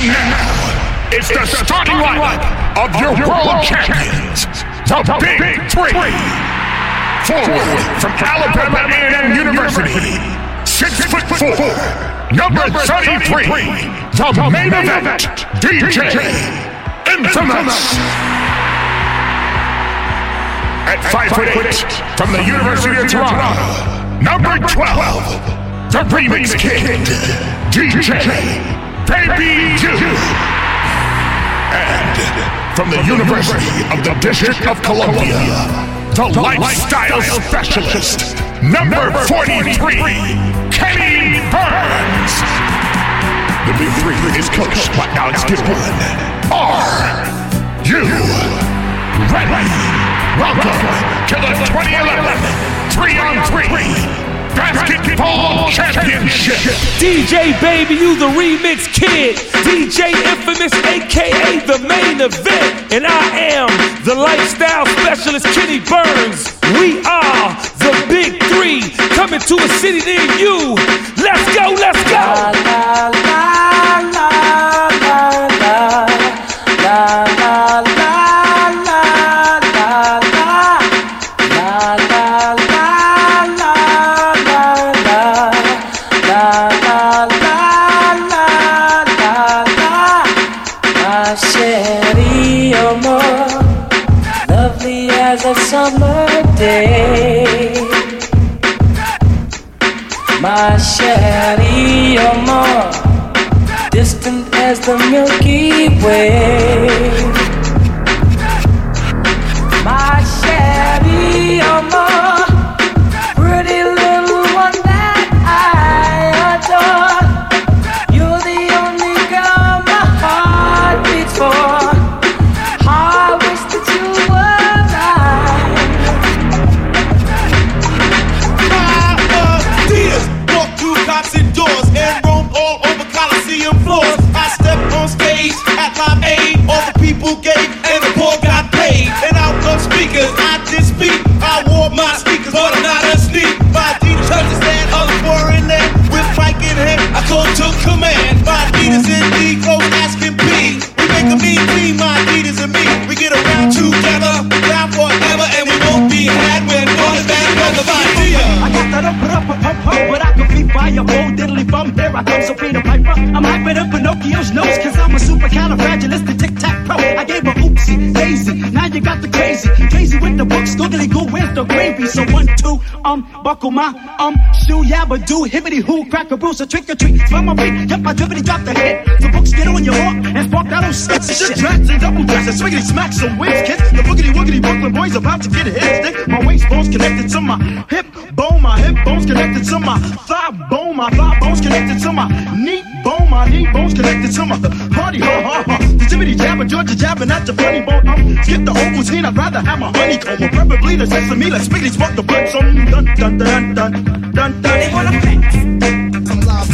And now, it's the starting lineup of your world champions, the Big Three. Forward from Alabama A&M University, six foot four, number 33, the main event, DJ Infamous. At five foot eight, from the University of Toronto, number 12, the remix kid, DJ Baby Juice. And from the University of the District of Columbia, the lifestyle specialist, number 43, Kenny Burns. The Big Three is coached by Alex Gilbert. Are you ready? Welcome to the 2011 3 on 3 Basketball Championship. DJ Baby, you the remix kid. DJ Infamous, aka the main event. And I am the lifestyle specialist, Kenny Burns. We are the big three coming to a city near you. Let's go, let's go. La, la, buckle my, um, shoe, yabba do, hibbity hoo, crack a bruise, a trick or treat. Smell my beat, yep, my drippity drop the hit. The books get on your walk and spark that old sex shit. Tracks and double dresses, swiggity smack some wins, kids. The boogity woogity Brooklyn boys about to get hit. Stick my waist bones connected to my hip bone, my hip bones connected to my thigh bone, my thigh bones connected to my knee my knee bones connected to my party, ha ha ha. The jibbity jabber, Georgia jabbing at your funny bone. Um, skip the Ovaltine, I'd rather have my honeycomb, preferably the sesame. Let's spiggity spark the blood, some dun dun dun dun dun dun. They wanna pay. Some live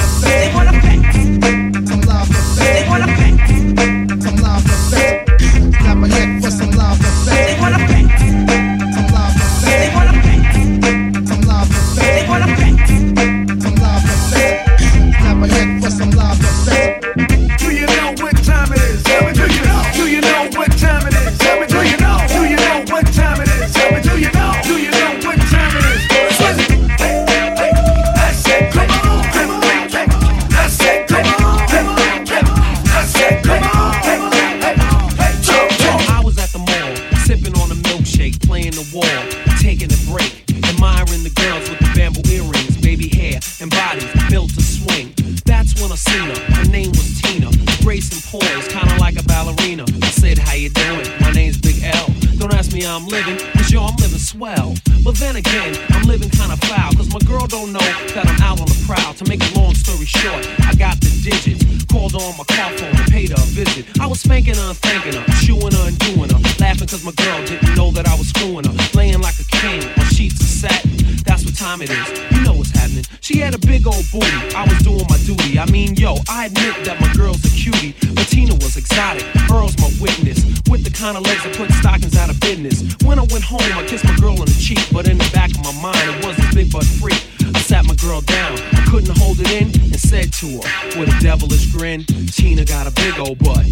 I'm living, cause yo, I'm living swell. But then again, I'm living kinda foul, cause my girl don't know that I'm out on the prowl. To make a long story short, I got the digits. Called on my car phone and paid her a visit. I was spanking her and thanking her, chewing her and doing her. Laughing cause my girl didn't know that I was screwing her. Laying like a king on sheets of satin. That's what time it is. You know what's happening. She had a big old booty. I was doing my duty. I mean, yo, I admit that my girl's a cutie. But Tina was exotic. Earl's my witness. With the kind of legs that put stockings out of business. When I went home, I kissed my girl on the cheek. But in the back of my mind, it was a big butt freak. I sat my girl down. I couldn't hold it in and said to her with a devilish grin, Tina got a big old butt.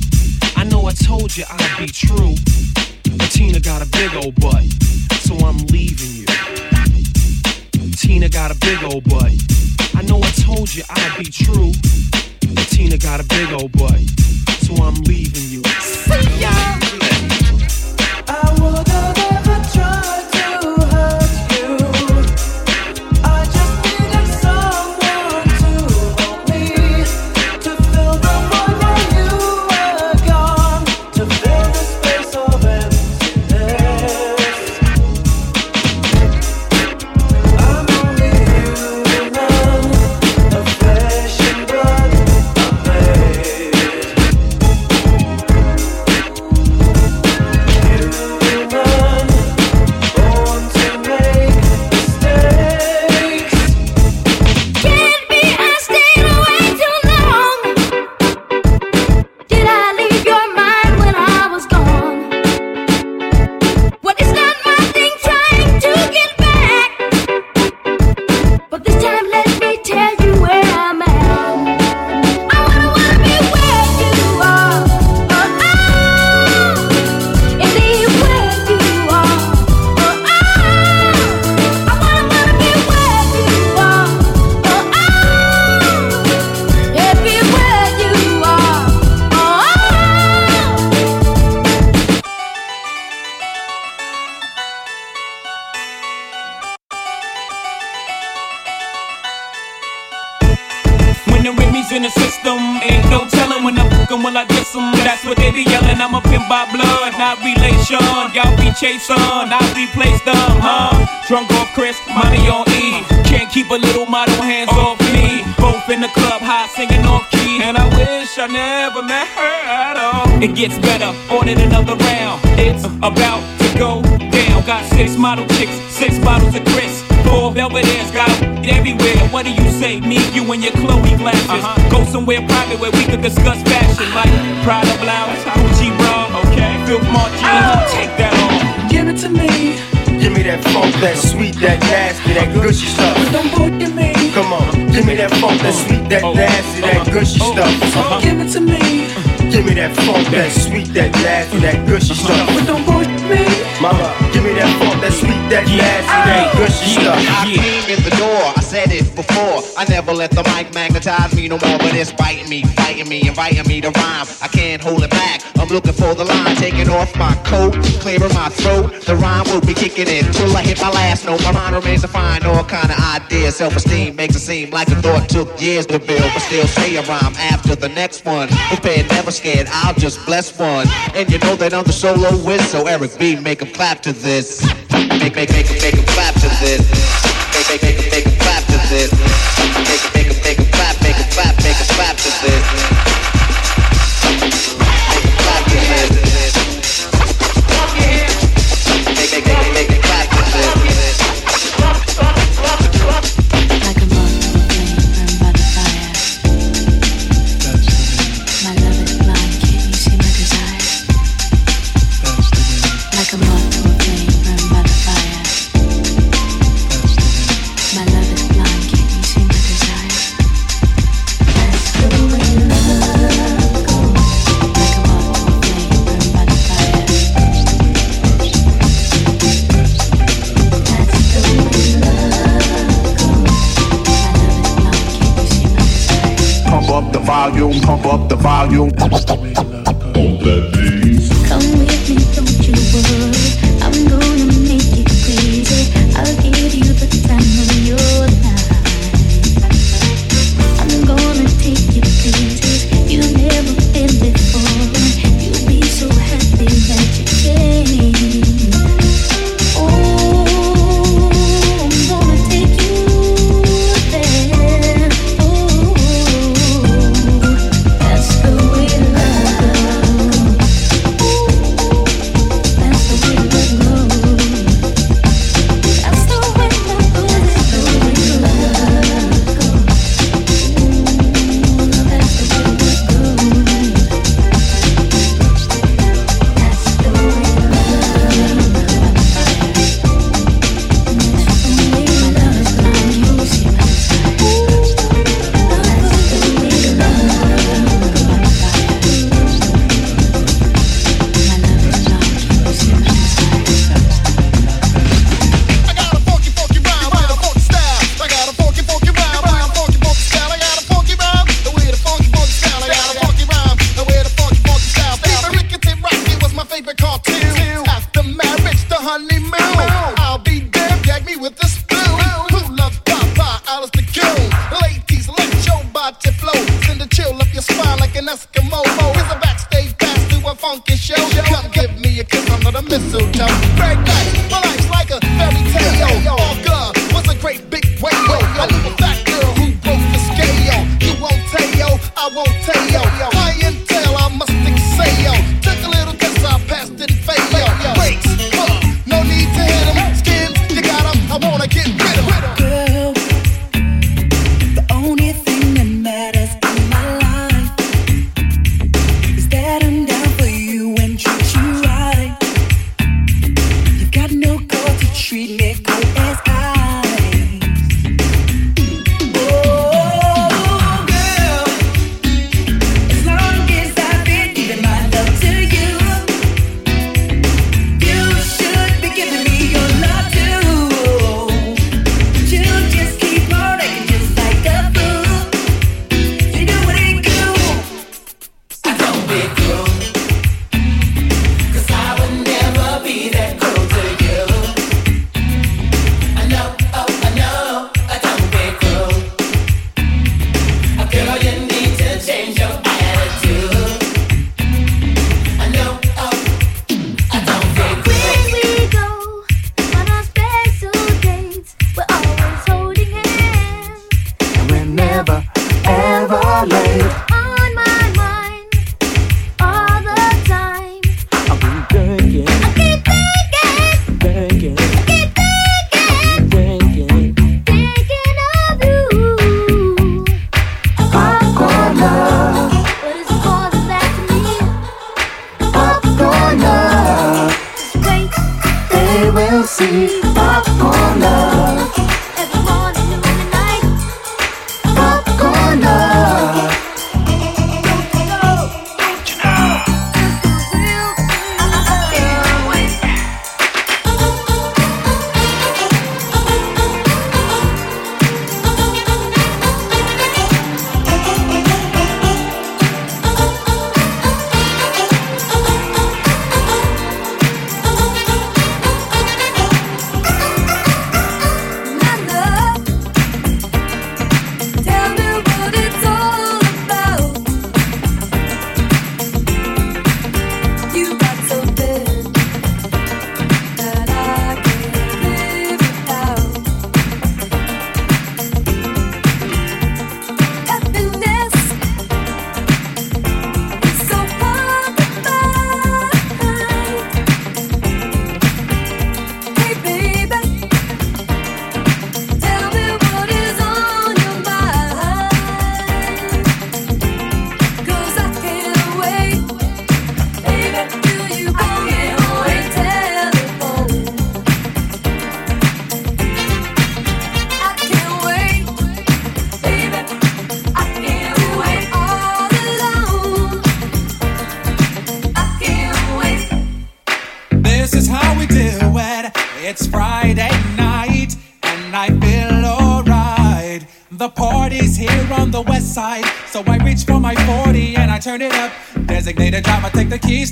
I know I told you I'd be true. But Tina got a big old butt, so I'm leaving you. Tina got a big old butt. I know I told you I'd be true. But Tina got a big old butt, so I'm leaving you. See ya! I would not relation. Y'all be chasing, I replace them, huh? Drunk off Cris, money on E. Can't keep a little model hands oh. off me. Both in the club, high singing off key. And I wish I never met her at all. It gets better, ordered another round. It's about to go down. Got six model chicks, six bottles of Cris. Four Belvedere's got it everywhere. What do you say? Me, you, and your Chloe glasses. Uh-huh. Go somewhere private where we could discuss fashion, like Prada blouse, okay, Filth Martini. Take that off. Give it to me, Give me that funk, that sweet, that nasty, that gushy stuff. But don't put to me. Come on, give me that funk, that sweet, that oh. nasty, that uh-huh. gushy oh. stuff. Give it to me, Give me that funk, that sweet, that nasty, that gushy uh-huh. stuff. but don't put me. Mama, give me that funk, that sweet, that nasty, that gushy stuff. I came in the door, I said it before. I never let the mic magnetize me no more, but it's biting me, fighting me, inviting me to rhyme. I can't hold it back. I'm looking for the line, taking off my coat, clearing my throat. The rhyme will be kicking in till I hit my last note. My mind remains to find all kind of ideas. Self-esteem makes it seem like a thought took years to build, but still say a rhyme after the next one. Prepared, never scared. I'll just bless one, and you know that I'm the solo. So Eric B, make 'em clap to this. Make make make make 'em clap to this. Make make make make 'em clap to this. Make make make 'em clap, make 'em clap, make 'em clap to this.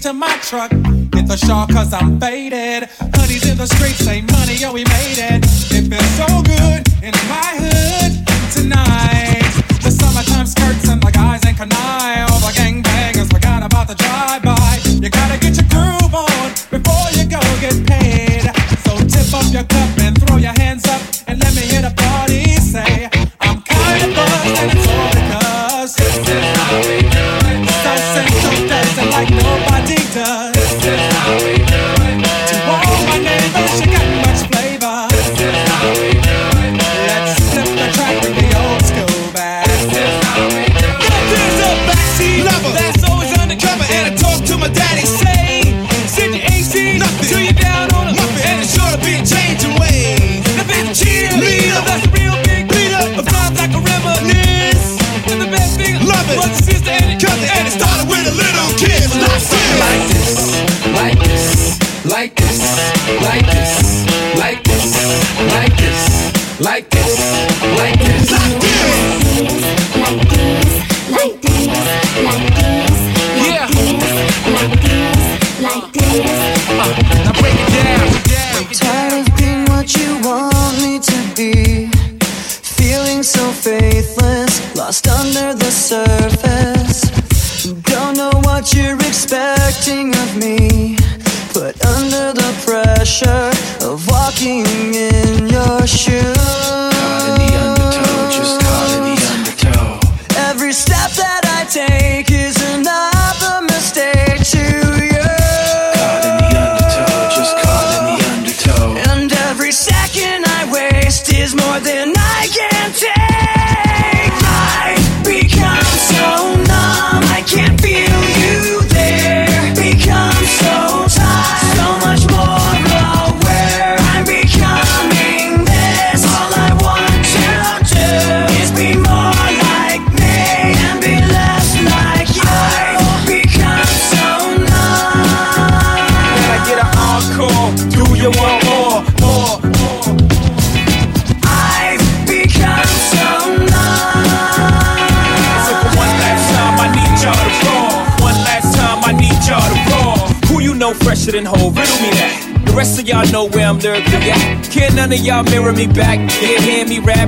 to my truck. Hit the shawl cause I'm faded. Honey's in the streets, say money, yo, we made it.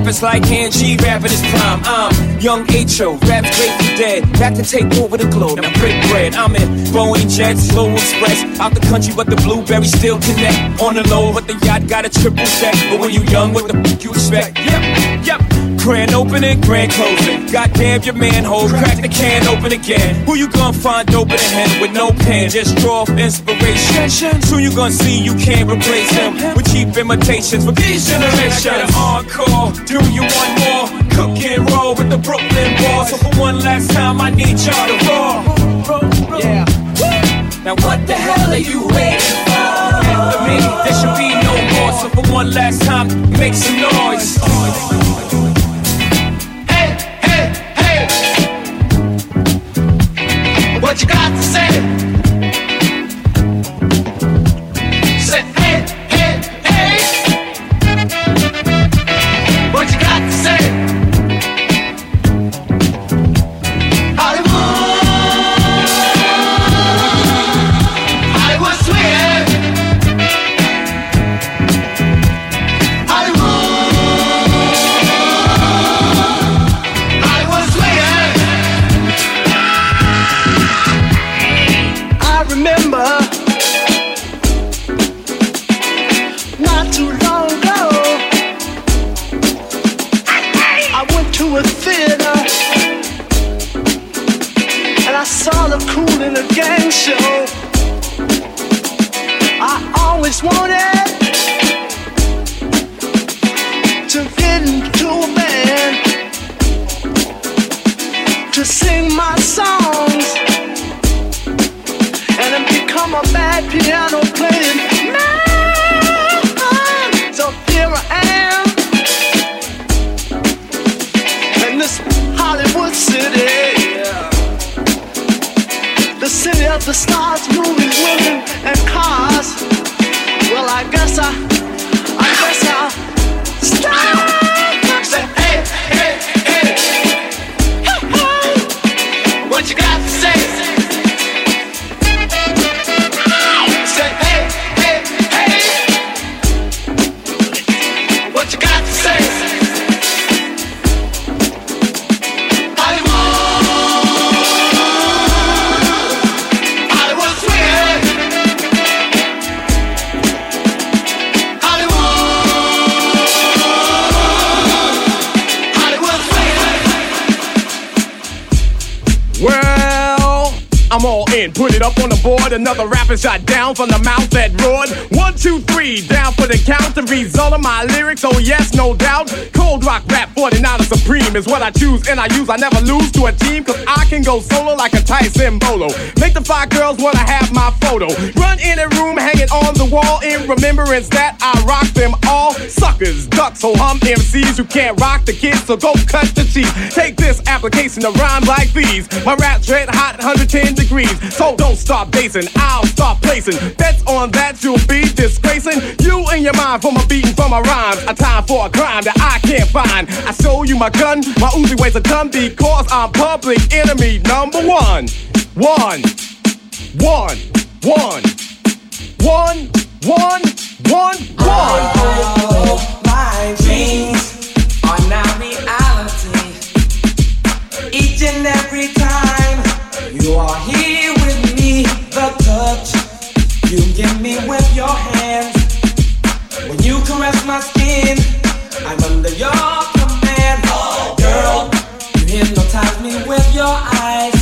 Rap, it's like G rapping his prime. I'm young H.O., rap's grateful dead. Back to take over the globe, now break bread. I'm in Boeing Jets, Global Express. Out the country, but the blueberries still connect. On the low, but the yacht got a triple check. But when you young, what the f you expect? Yep, yep. Grand opening, grand closing. Goddamn your man Hov, crack the can open again. Who you gonna find open in hand with no pen? Just draw off inspiration. Soon you gonna see you can't replace him with cheap imitations for these generations. I got an encore, do you want more? Cook and roll with the Brooklyn boys. So for one last time, I need y'all to roar. Yeah. Now what the hell are you waiting for? After me, there should be no more. So for one last time, make some noise. The city of the stars, movies, women, and cars. Well, I guess I, I guess I'll stop. In. Put it up on the board. Another rapper shot down from the mouth that roared. One, two, three, down for the count. The result of my lyrics, oh yes, no doubt. Cold rock rap 49 supreme is what I choose and I use. I never lose to a team, cause I can go solo like a Tyson Bolo. Make the five girls wanna have my photo. Run in a room, hang it on the wall in remembrance that I rock them all. Suckers, ducks, ho hum MCs who can't rock the kids, so go cut the cheese. Take this application to rhyme like these. My rap's red hot, 110 degrees. So don't stop basing, I'll start placing. Bets on that you'll be disgracing you and your mind from a beating from my rhymes. A time for a crime that I can't find. I show you my gun, my Uzi weighs a ton because I'm public enemy number one. One, one, one, one, one, one, one. All my dreams are now reality. Each and every time you are here with me, the touch you give me with your hands. When you caress my skin, I'm under your hypnotize me with your eyes.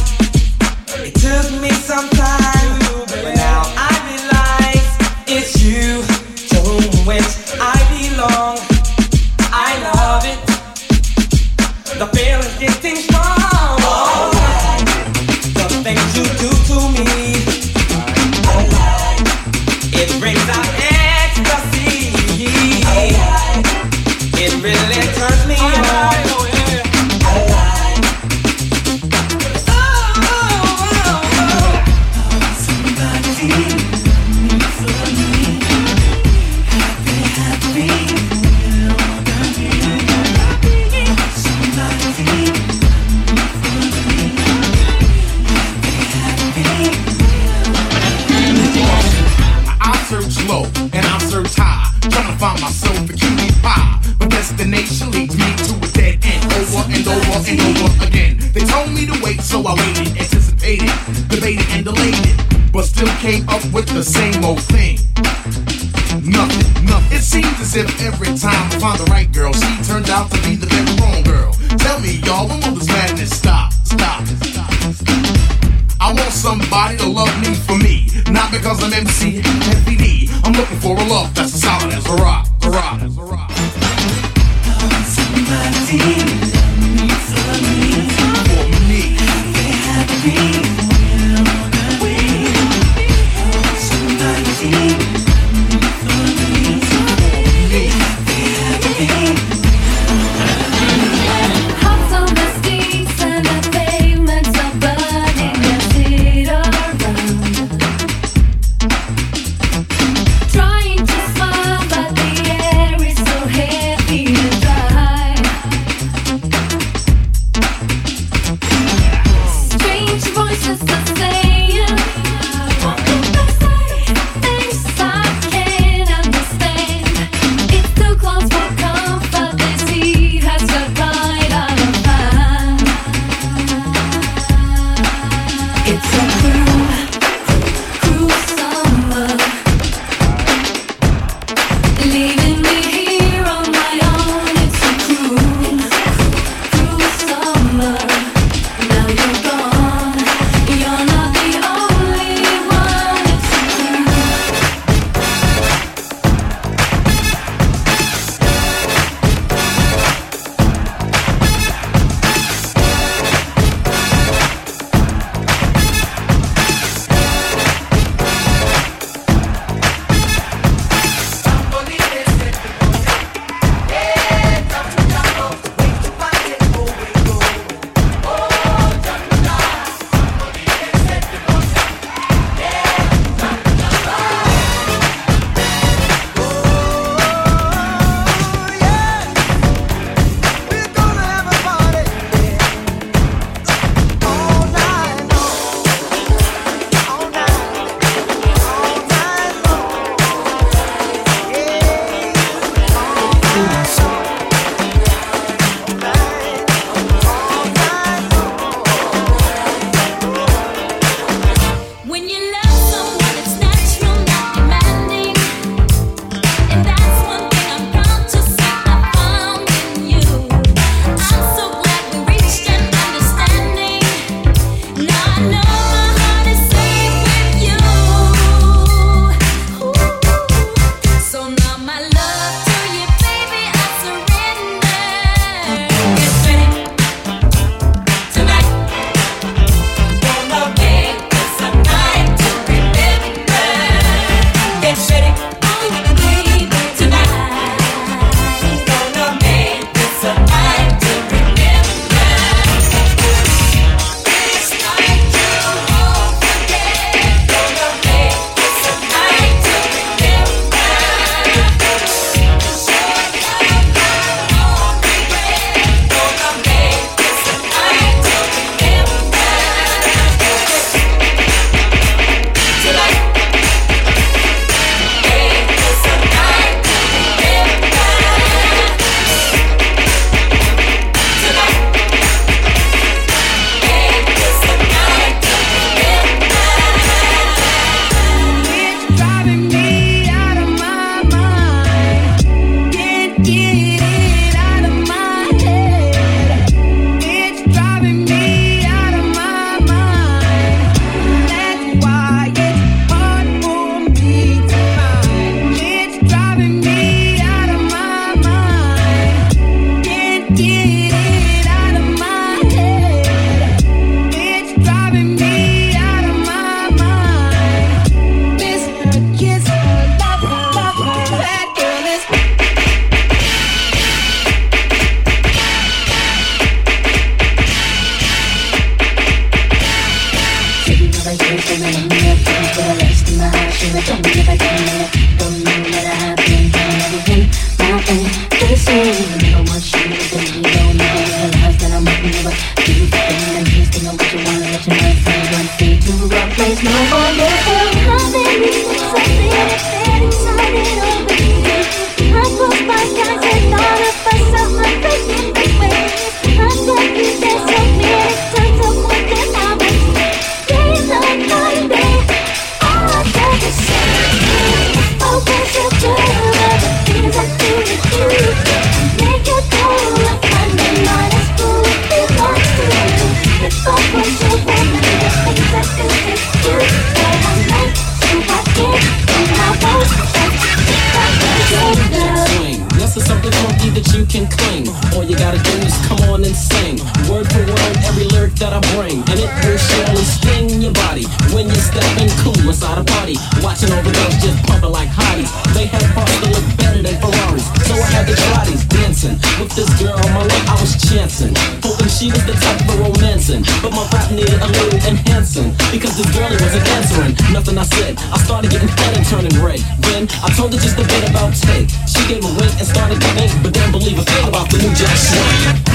Can cling. All you gotta do is come on and sing. Word for word, every lyric that I bring. And it will surely sting your body when you're stepping cool inside a party. Watching overdose just pumping like hotties. They had parts that look better than Ferraris. So I had try these dancing. With this girl on my lap, I was chancing. Hoping she was the type for romancing. But my rap needed a little enhancing. Because this girlie wasn't answering. Nothing I said. I started getting fed and turning red. Then I told her just a bit about Ted. She gave a wink and started to think, but didn't believe a thing about the new jack swing.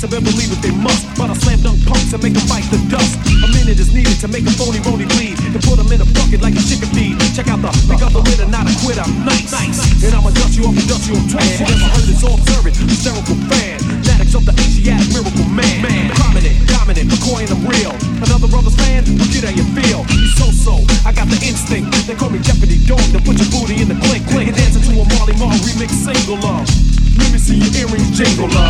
And believe it they must. But I slam dunk punks and make them bite the dust. A minute is needed to make a phony phony bleed. To put them in a bucket like a chicken feed. Check out the, pick up the winner, not a quitter. I'm nice. And I'ma dust you off and dust you on twice. Never heard it's all serving. Hysterical fan. Maddox of the Asiatic miracle man. man. Prominent, dominant, McCoy and I'm real. Another brother's fan, well, get how you feel. You so so, I got the instinct. They call me Jeopardy Dog to put your booty in the clink. Clink and dancing to a Marley Marl remix single love. Let me see your earrings jingle love.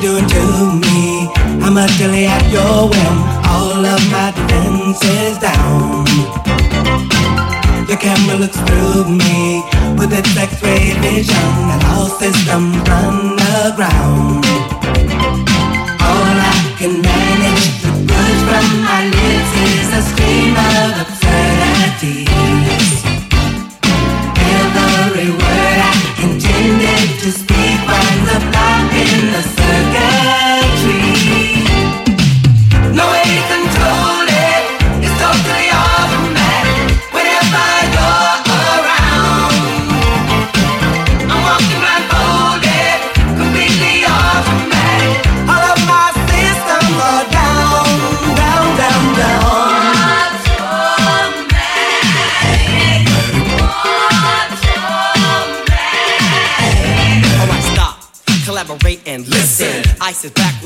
You're doing to me. I'm utterly at your whim. All of my defenses down. Your camera looks through me with its X-ray vision, and all systems run aground. All I can manage to push from my lips is a scream of absurdities.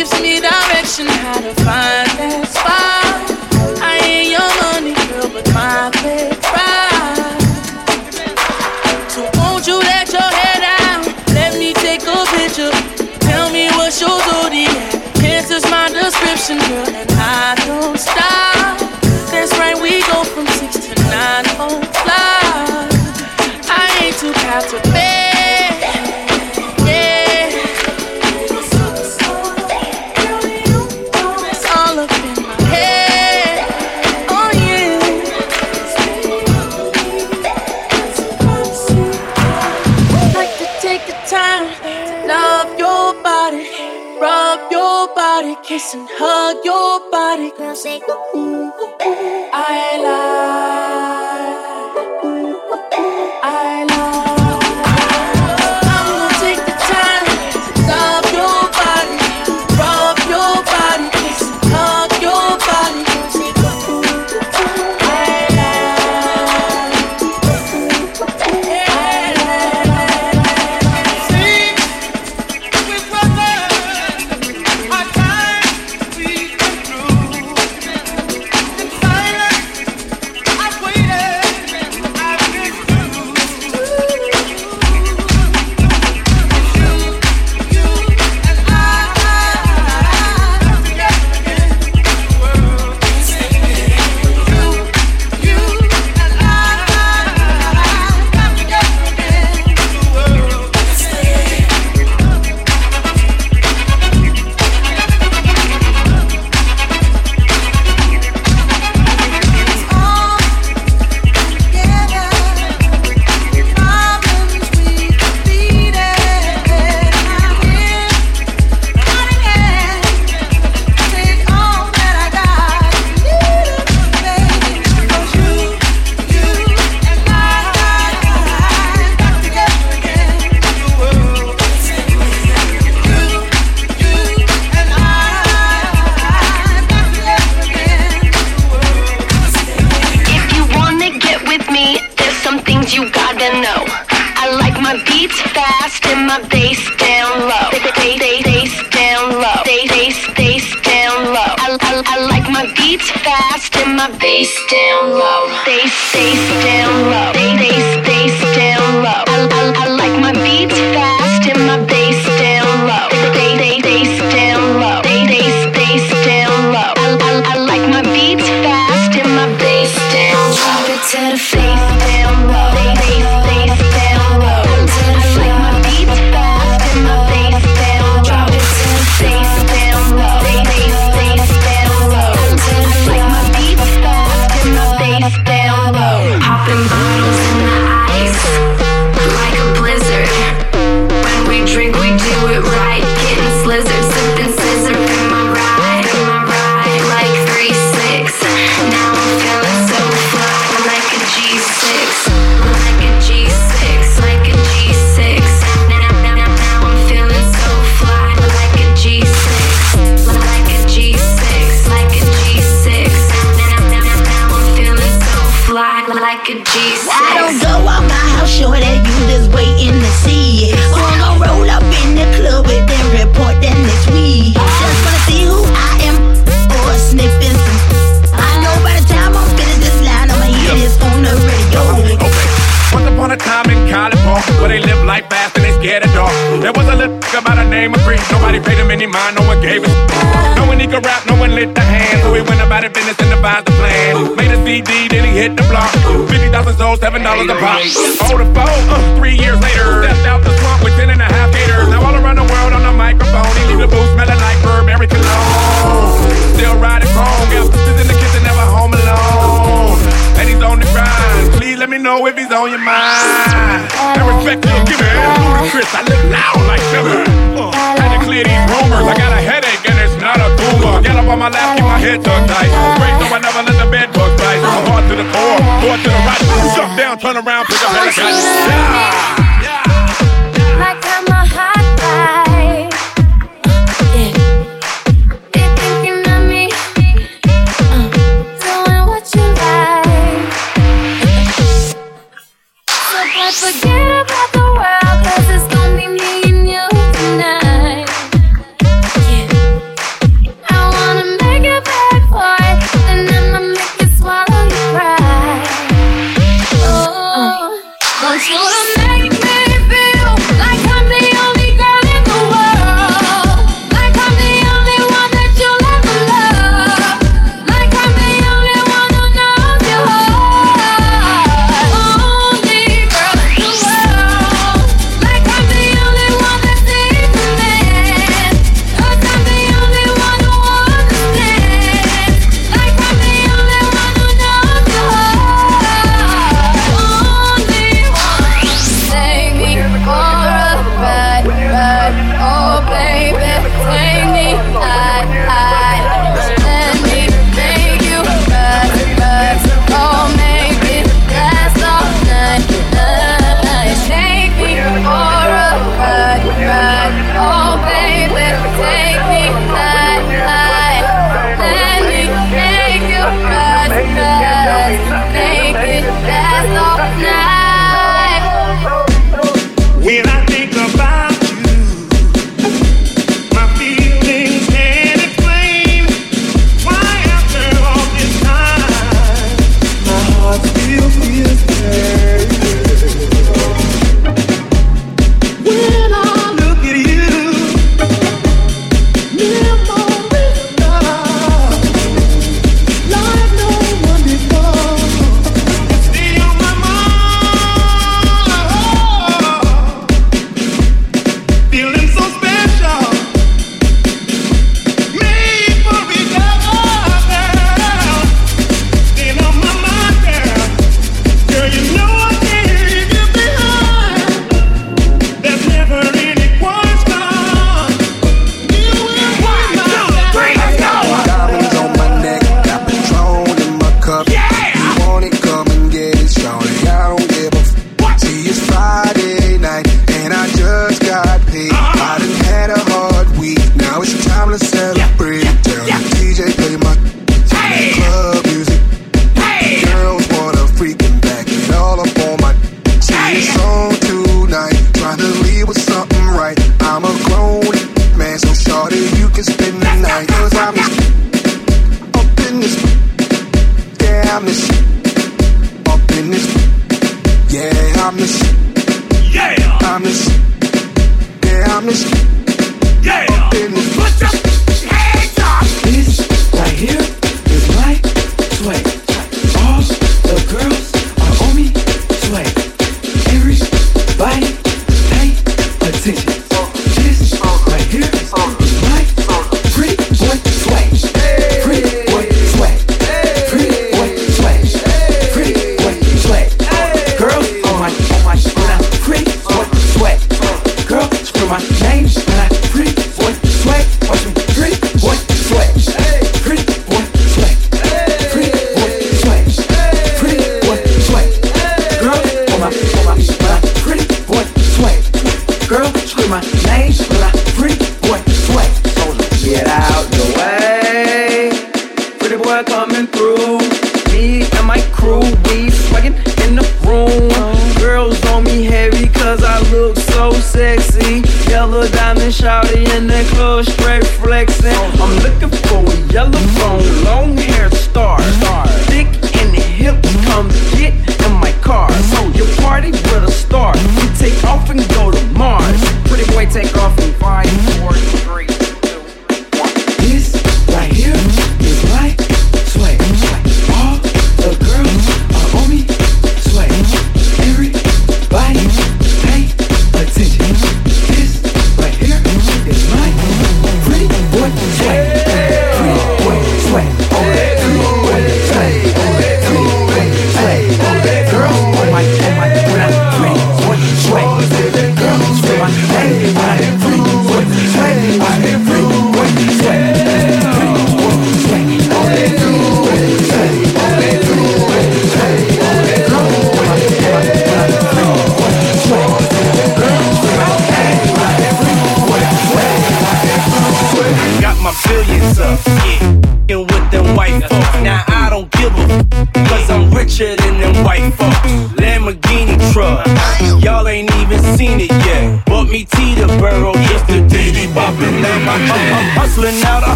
gives me direction how to find that spot. I ain't your money girl, but my big pride. So won't you let your head down? Let me take a picture. Tell me my description, girl, and I don't stop. That's right, we go from six to nine. I ain't too to fail. foe to foe. Uh, three years later, stepped out the swamp with ten and a half gators. Now all around the world on the microphone, he leave the booth smelling like Burberry cologne. Still riding chrome, got sisters in the kitchen, never home alone. And he's on the grind. Please let me know if he's on your mind. And respect you, give it. Ludacris, I live now like Miller. Uh, had to clear these rumors, I got a head. Get up on my lap, keep my head tucked tight. Break, no, I never let the bed bug bite. I'm hard to the core, hard to the right. Jump down, turn around, pick up and I got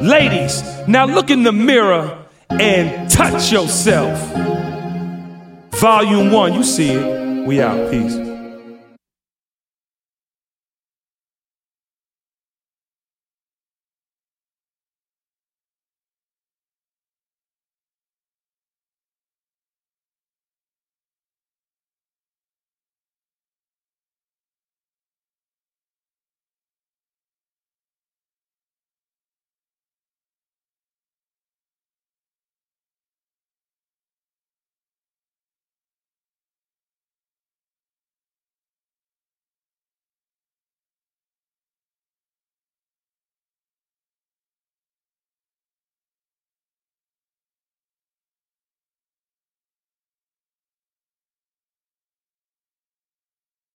Ladies, now look in the mirror and touch yourself. Volume one, you see it. We out. Peace.